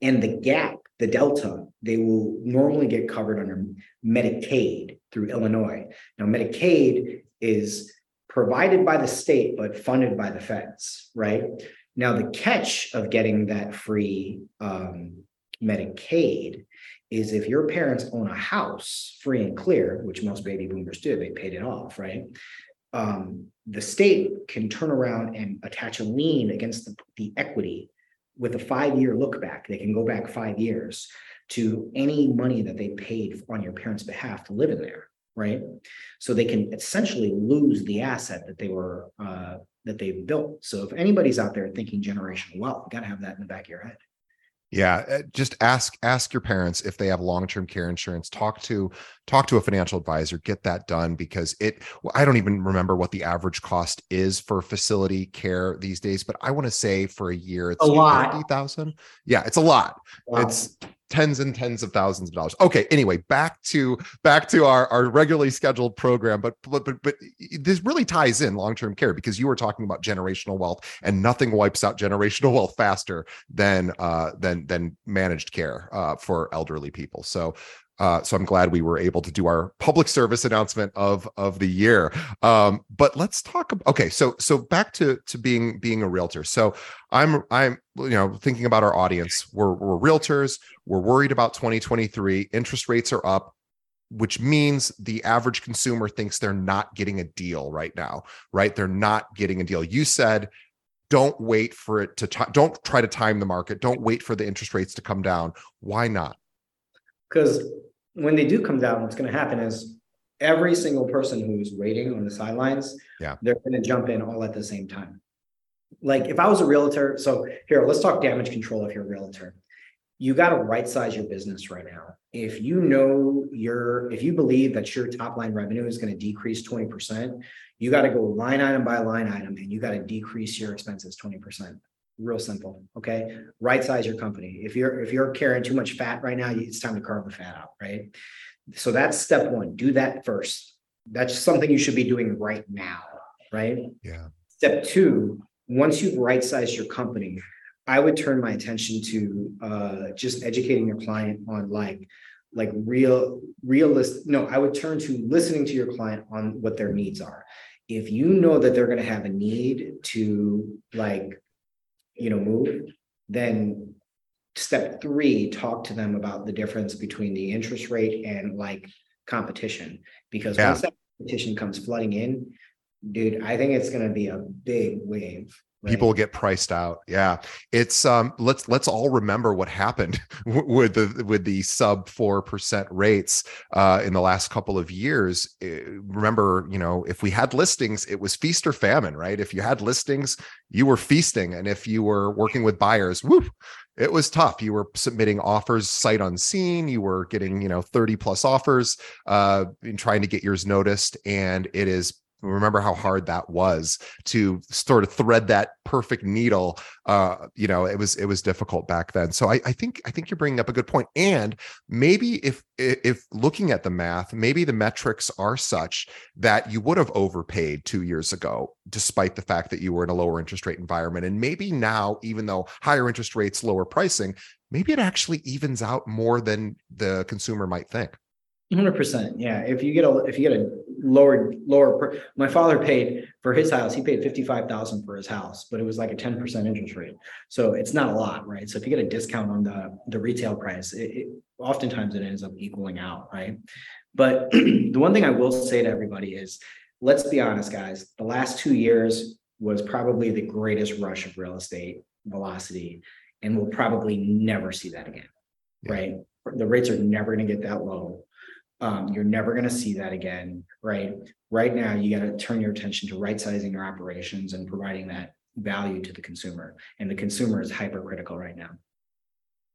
And the gap, the delta, they will normally get covered under Medicaid through Illinois. Now, Medicaid is provided by the state, but funded by the feds, right? Now, the catch of getting that free um, Medicaid is if your parents own a house free and clear, which most baby boomers do, they paid it off, right? Um, the state can turn around and attach a lien against the, the equity with a five year look back. They can go back five years to any money that they paid on your parents' behalf to live in there, right? So they can essentially lose the asset that they were uh, that they've built. So if anybody's out there thinking generational wealth, you got to have that in the back of your head. Yeah, uh, just ask ask your parents if they have long-term care insurance. Talk to talk to a financial advisor, get that done because it I don't even remember what the average cost is for facility care these days, but I want to say for a year it's a lot. 50,000. Yeah, it's a lot. Wow. It's tens and tens of thousands of dollars. Okay, anyway, back to back to our our regularly scheduled program, but but but, but this really ties in long-term care because you were talking about generational wealth and nothing wipes out generational wealth faster than uh than than managed care uh for elderly people. So uh, so I'm glad we were able to do our public service announcement of of the year. Um, but let's talk. About, okay, so so back to to being being a realtor. So I'm I'm you know thinking about our audience. We're we're realtors. We're worried about 2023. Interest rates are up which means the average consumer thinks they're not getting a deal right now, right? They're not getting a deal. You said don't wait for it to t- don't try to time the market. Don't wait for the interest rates to come down. Why not? Because when they do come down, what's going to happen is every single person who's waiting on the sidelines, yeah, they're going to jump in all at the same time. Like if I was a realtor, so here, let's talk damage control if you're a realtor. You got to right size your business right now. If you know your, if you believe that your top line revenue is going to decrease 20%, you got to go line item by line item and you got to decrease your expenses 20% real simple okay? Right size your company. If you're if you're carrying too much fat right now it's time to carve the fat out right? So that's step one do that first. That's something you should be doing right now right? Yeah. Step two once you've right sized your company i would turn my attention to uh just educating your client on like like real realist no i would turn to listening to your client on what their needs are. If you know that they're going to have a need to like you know, move, then step three, talk to them about the difference between the interest rate and like competition. Because yeah. once that competition comes flooding in, dude, I think it's going to be a big wave Right. people get priced out. Yeah. It's um let's let's all remember what happened with the with the sub 4% rates uh in the last couple of years. Eh, remember you know if we had listings it was feast or famine right? If you had listings you were feasting and if you were working with buyers whoop it was tough. You were submitting offers sight unseen. You were getting you know 30 plus offers uh in trying to get yours noticed and it is remember how hard that was to sort of thread that perfect needle uh you know it was it was difficult back then so I, I think i think you're bringing up a good point and maybe if if looking at the math maybe the metrics are such that you would have overpaid two years ago despite the fact that you were in a lower interest rate environment and maybe now even though higher interest rates lower pricing maybe it actually evens out more than the consumer might think Hundred percent. Yeah. If you get a if you get a lower lower, my father paid for his house. He paid fifty five thousand for his house, but it was like a ten percent interest rate. So it's not a lot, right? So if you get a discount on the the retail price, it, it oftentimes it ends up equaling out, right? But the one thing I will say to everybody is, let's be honest, guys. The last two years was probably the greatest rush of real estate velocity, and we'll probably never see that again, yeah. right? The rates are never going to get that low um, you're never going to see that again, right? Right now, you got to turn your attention to right sizing your operations and providing that value to the consumer, and the consumer is hypercritical right now.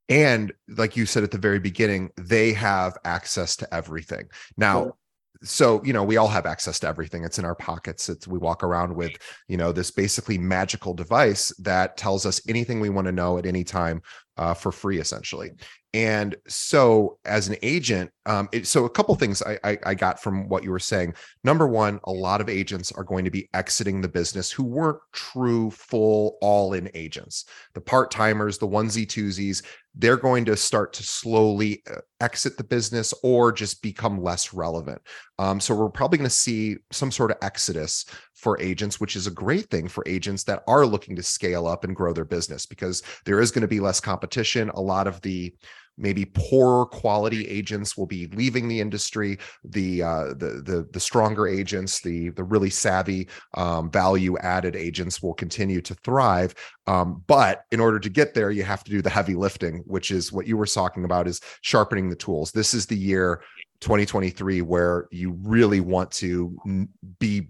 And like you said at the very beginning, they have access to everything. Now, so you know we all have access to everything it's in our pockets it's we walk around with you know this basically magical device that tells us anything we want to know at any time uh, for free essentially and so as an agent um, it, so a couple things I, I, I got from what you were saying. Number one a lot of agents are going to be exiting the business who weren't true full all in agents. The part-timers the onesie twosies they're going to start to slowly uh, exit the business or just become less relevant. Um, so we're probably going to see some sort of exodus for agents which is a great thing for agents that are looking to scale up and grow their business because there is going to be less competition. A lot of the maybe poorer quality agents will be leaving the industry the uh, the the the stronger agents the the really savvy um, value added agents will continue to thrive. Um, but in order to get there you have to do the heavy lifting which is what you were talking about is sharpening the tools. This is the year 2023 where you really want to be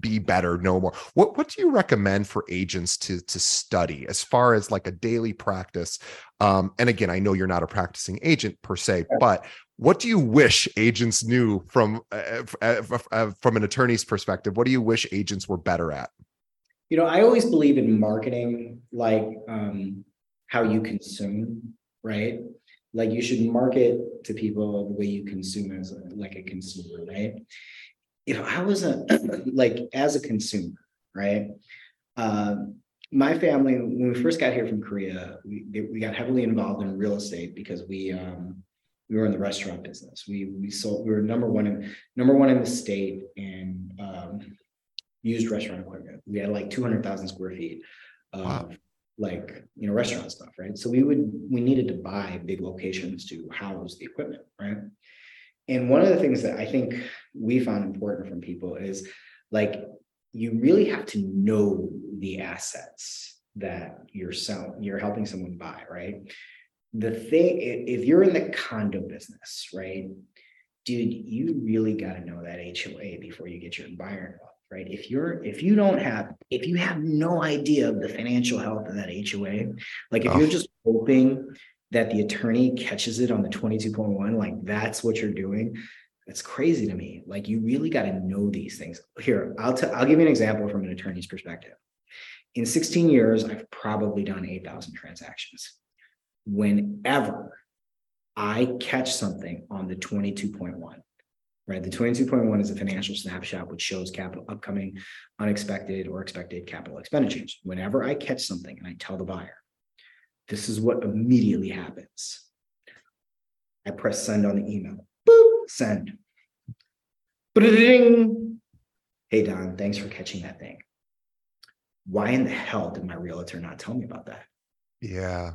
be better know more. What what do you recommend for agents to to study as far as like a daily practice? Um and again i know you're not a practicing agent per se but what do you wish agents knew from uh, uh, uh, from an attorney's perspective? What do you wish agents were better at? You know i always believe in marketing like um how you consume right? Like you should market to people the way you consume as a, like a consumer right you know, I was a like as a consumer, right? Um, my family, when we first got here from Korea, we we got heavily involved in real estate because we um, we were in the restaurant business. We we sold we were number one in number one in the state in um, used restaurant equipment. We had like two hundred thousand square feet of wow. like you know restaurant stuff, right? So we would we needed to buy big locations to house the equipment, right? And one of the things that I think we found important from people is like you really have to know the assets that you're selling, you're helping someone buy, right? The thing, if you're in the condo business, right, dude, you really got to know that HOA before you get your buyer involved, right? If you're, if you don't have, if you have no idea of the financial health of that HOA, like if oh. you're just hoping that the attorney catches it on the 22.1 like that's what you're doing it's crazy to me. Like you really got to know these things. Here i'll t- i'll give you an example from an attorney's perspective. In 16 years i've probably done 8000 transactions. Whenever i catch something on the 22.1 right the 22.1 is a financial snapshot which shows capital upcoming unexpected or expected capital expenditures. Whenever i catch something and i tell the buyer this is what immediately happens. I press send on the email. Boop, send. Ba-ding. Hey, Don, thanks for catching that thing. Why in the hell did my realtor not tell me about that? Yeah.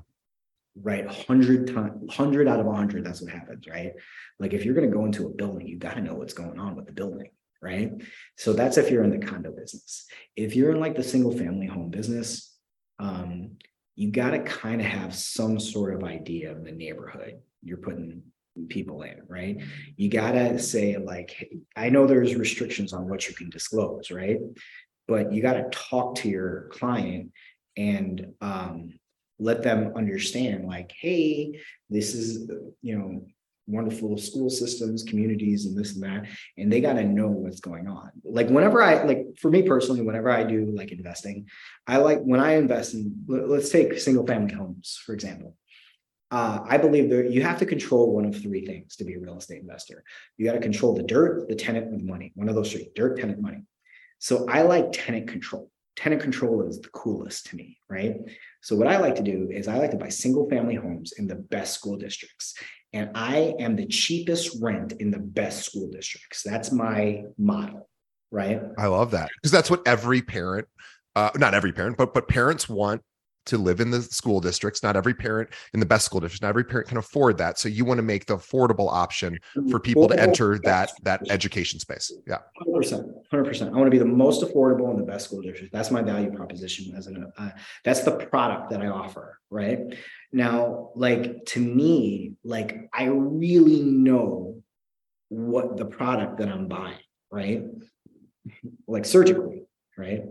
Right. 100 times, 100 out of 100, that's what happens, right? Like if you're going to go into a building, you got to know what's going on with the building, right? So that's if you're in the condo business. If you're in like the single family home business, um, you got to kind of have some sort of idea of the neighborhood you're putting people in, right? You got to say, like, I know there's restrictions on what you can disclose, right? But you got to talk to your client and um, let them understand, like, hey, this is, you know, wonderful school systems, communities, and this and that. And they got to know what's going on. Like whenever I like for me personally, whenever I do like investing, I like when I invest in let's take single family homes, for example. Uh, I believe that you have to control one of three things to be a real estate investor. You got to control the dirt, the tenant, and money. One of those three: dirt, tenant, money. So I like tenant control. Tenant control is the coolest to me, right? So what I like to do is I like to buy single family homes in the best school districts and I am the cheapest rent in the best school districts. That's my model, right? I love that because that's what every parent, uh, not every parent, but but parents want to live in the school districts. Not every parent in the best school districts, not every parent can afford that. So you want to make the affordable option for people to enter that that education space. Yeah, hundred percent, hundred percent. I want to be the most affordable in the best school district. That's my value proposition as an. Uh, that's the product that I offer, right? Now, like to me, like I really know what the product that I'm buying, right? Like surgically, right?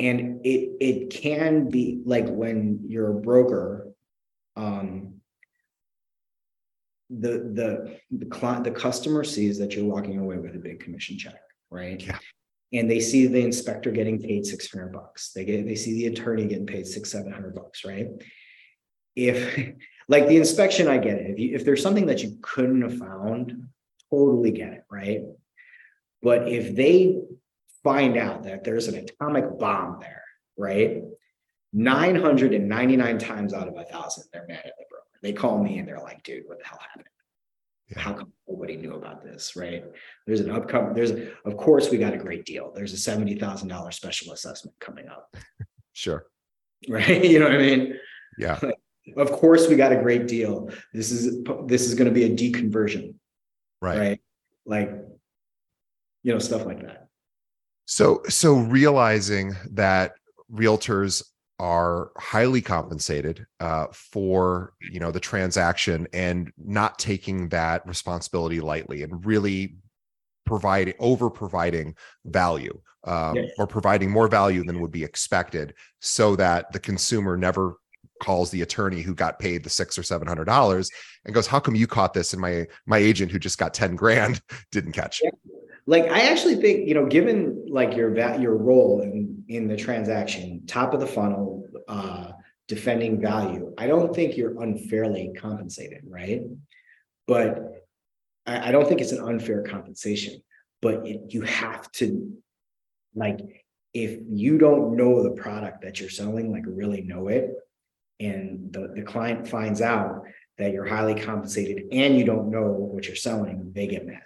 And it it can be like when you're a broker um the the the client the customer sees that you're walking away with a big commission check right? Yeah. and they see the inspector getting paid 600 bucks. They get they see the attorney getting paid six 700 bucks right? If like the inspection i get it. If you if there's something that you couldn't have found totally get it right? But if they find out that there's an atomic bomb there right? 999 times out of a thousand they're mad at the broker they call me and they're like dude what the hell happened? Yeah. how come nobody knew about this? Right? There's an upcoming there's of course we got a great deal. There's a $70000 special assessment coming up. Sure. right? You know what i mean? Yeah. of course we got a great deal. This is this is going to be a deconversion. Right. right? Like you know stuff like that So so realizing that realtors are highly compensated uh, for you know the transaction and not taking that responsibility lightly and really providing over providing value um, Yes. or providing more value than would be expected so that the consumer never calls the attorney who got paid the six or seven hundred dollars and goes how come you caught this? And my my agent who just got 10 grand didn't catch Yeah. like i actually think you know given like your your role in in the transaction top of the funnel uh defending value i don't think you're unfairly compensated right? But i, I don't think it's an unfair compensation but it, you have to like if you don't know the product that you're selling like really know it and the, the client finds out that you're highly compensated and you don't know what you're selling they get mad.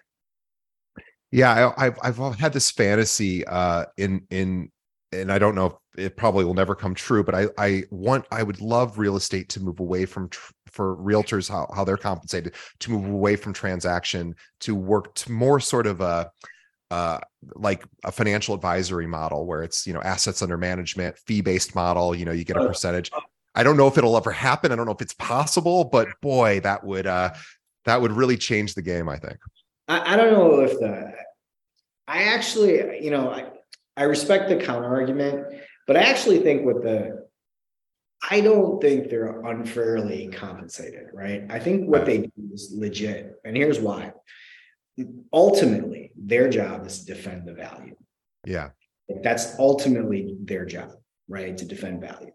Yeah, I, I've I've had this fantasy uh, in in, and I don't know if it probably will never come true, but I I want I would love real estate to move away from tr- for realtors how how they're compensated to move away from transaction to work to more sort of a uh like a financial advisory model where it's you know assets under management fee based model you know you get a Uh, percentage i don't know if it'll ever happen i don't know if it's possible but boy that would uh that would really change the game i think I, I don't know if the I actually, you know, I, I respect the counter argument, but I actually think with the I don't think they're unfairly compensated, right? I think what they do is legit. And here's why. Ultimately, their job is to defend the value. yeah That's ultimately their job, right? To defend value.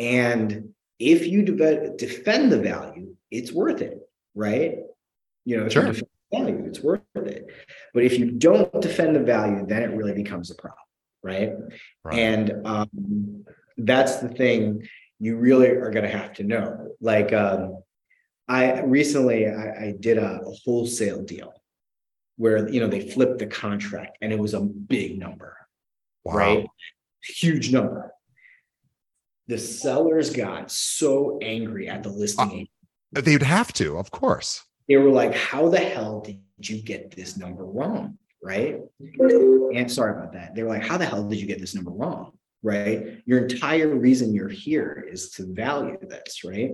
And if you deve- defend the value, it's worth it, right? You know, if Sure. you defend the value, it's worth it. But if you don't defend the value, then it really becomes a problem, right? right And um, that's the thing you really are going to have to know. Like, um, I recently I, I did a, a wholesale deal where you know they flipped the contract and it was a big number, wow. right? Huge number. The sellers got so angry at the listing uh, agent. They'd have to, of course. They were like, "How the hell did you get this number wrong?" Right? And sorry about that. They were like, "How the hell did you get this number wrong?" Right? Your entire reason you're here is to value this, right?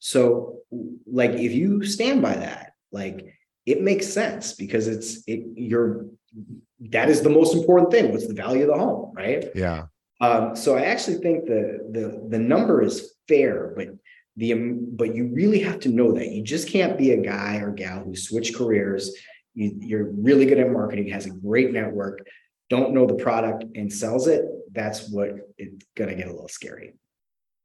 So, like, if you stand by that, like, it makes sense because it's it. You're that is the most important thing. What's the value of the home, right? Yeah. Um, so I actually think the the the number is fair, but the um, but you really have to know that you just can't be a guy or gal who switched careers. You, you're really good at marketing, has a great network, don't know the product and sells it. That's what it's gonna get a little scary.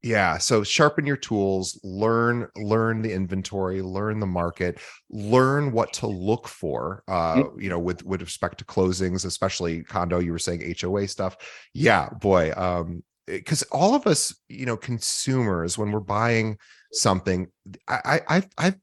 Yeah. So sharpen your tools, learn, learn the inventory, learn the market, learn what to look for. Uh, you know, with with respect to closings, especially condo, you were saying HOA stuff. Yeah, boy. Um, because all of us, you know, consumers, when we're buying something, I I I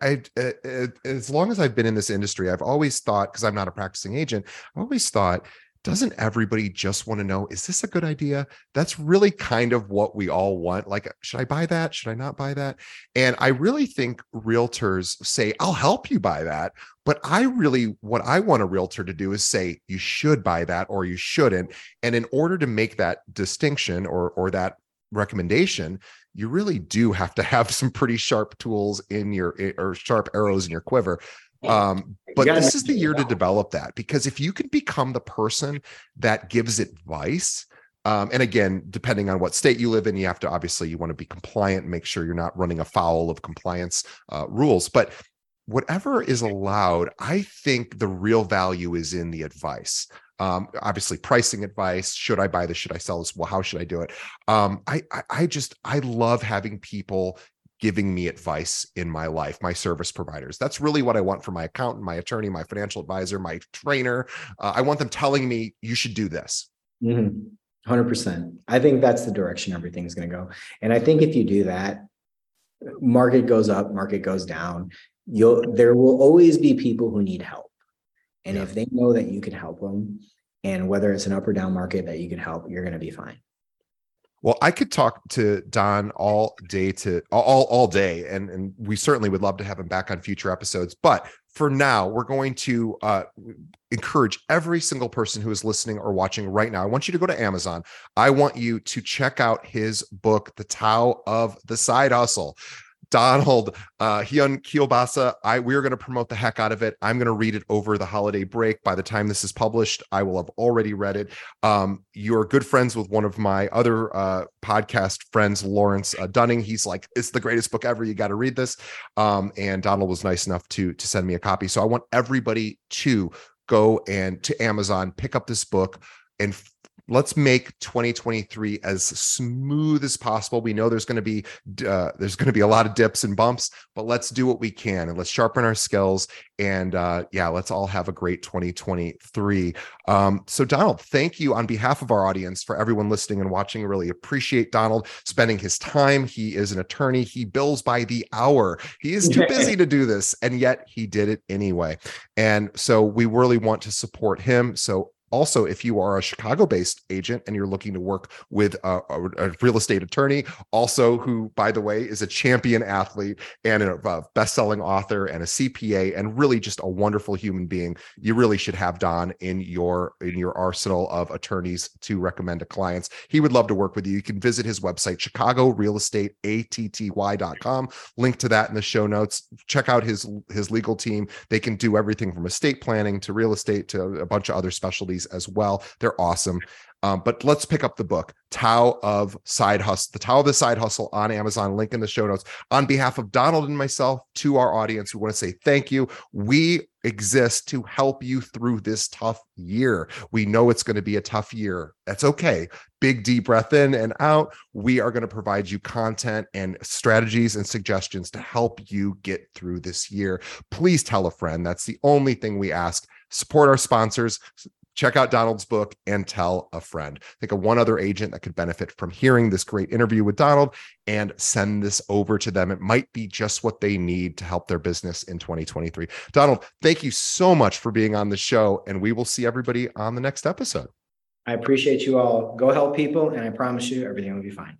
I, uh, uh, as long as I've been in this industry, I've always thought, because I'm not a practicing agent, I've always thought, doesn't everybody just want to know, is this a good idea? That's really kind of what we all want. Like, should I buy that? Should I not buy that? And I really think realtors say, I'll help you buy that. But I really, what I want a realtor to do is say, you should buy that or you shouldn't. And in order to make that distinction or, or that recommendation, you really do have to have some pretty sharp tools in your eh, or sharp arrows in your quiver Um, but this is the year to develop that because if you can become the person that gives advice, um, and again, depending on what state you live in, you have to obviously you want to be compliant, make sure you're not running afoul of compliance uh, rules. But whatever is allowed, I think the real value is in the advice. Um, obviously, pricing advice. Should I buy this? Should I sell this? Well, how should I do it? Um, I, I, I just I love having people giving me advice in my life, my service providers. That's really what I want for my accountant, my attorney, my financial advisor, my trainer. Uh, I want them telling me you should do this. Mm-hmm. 100%. I think that's the direction everything's going to go. And I think if you do that, market goes up, market goes down, you'll there will always be people who need help. And yeah. if they know that you can help them, and whether it's an up or down market that you can help, you're going to be fine. Well, I could talk to Don all day to all all day, and and we certainly would love to have him back on future episodes. But for now, we're going to uh, encourage every single person who is listening or watching right now. I want you to go to Amazon. I want you to check out his book, The Tao of the Side Hustle. Donald uh, Hyun Kielbasa. I we are going to promote the heck out of it. I'm going to read it over the holiday break. By the time this is published, I will have already read it. Um, you're good friends with one of my other uh, podcast friends, Lawrence uh, Dunning. He's like, "It's the greatest book ever. You got to read this." Um, and Donald was nice enough to to send me a copy. So I want everybody to go and to Amazon, pick up this book, and let's make 2023 as smooth as possible. We know there's going to be uh, there's going to be a lot of dips and bumps but let's do what we can and let's sharpen our skills and uh, yeah let's all have a great 2023 um, so donald thank you on behalf of our audience for everyone listening and watching. Really appreciate donald spending his time. He is an attorney. He bills by the hour. He is too busy to do this and yet he did it anyway. And so we really want to support him. So also, if you are a Chicago based agent and you're looking to work with a, a, a, real estate attorney, also who, by the way, is a champion athlete and a best selling author and a CPA and really just a wonderful human being, you really should have Don in your in your arsenal of attorneys to recommend to clients. He would love to work with you. You can visit his website, Chicago Real Estate ATTY.com. Link to that in the show notes. Check out his his legal team. They can do everything from estate planning to real estate to a bunch of other specialties as well. They're awesome. Um, but let's pick up the book, Tao of Side Hustle, the Tao of the Side Hustle on Amazon, link in the show notes. On behalf of Donald and myself, to our audience, we want to say thank you. We exist to help you through this tough year. We know it's going to be a tough year. That's okay. Big deep breath in and out. We are going to provide you content and strategies and suggestions to help you get through this year. Please tell a friend. That's the only thing we ask. Support our sponsors check out Donald's book and tell a friend. Think of one other agent that could benefit from hearing this great interview with Donald and send this over to them. It might be just what they need to help their business in 2023. Donald, thank you so much for being on the show, and we will see everybody on the next episode. I appreciate you all. Go help people, and I promise you everything will be fine.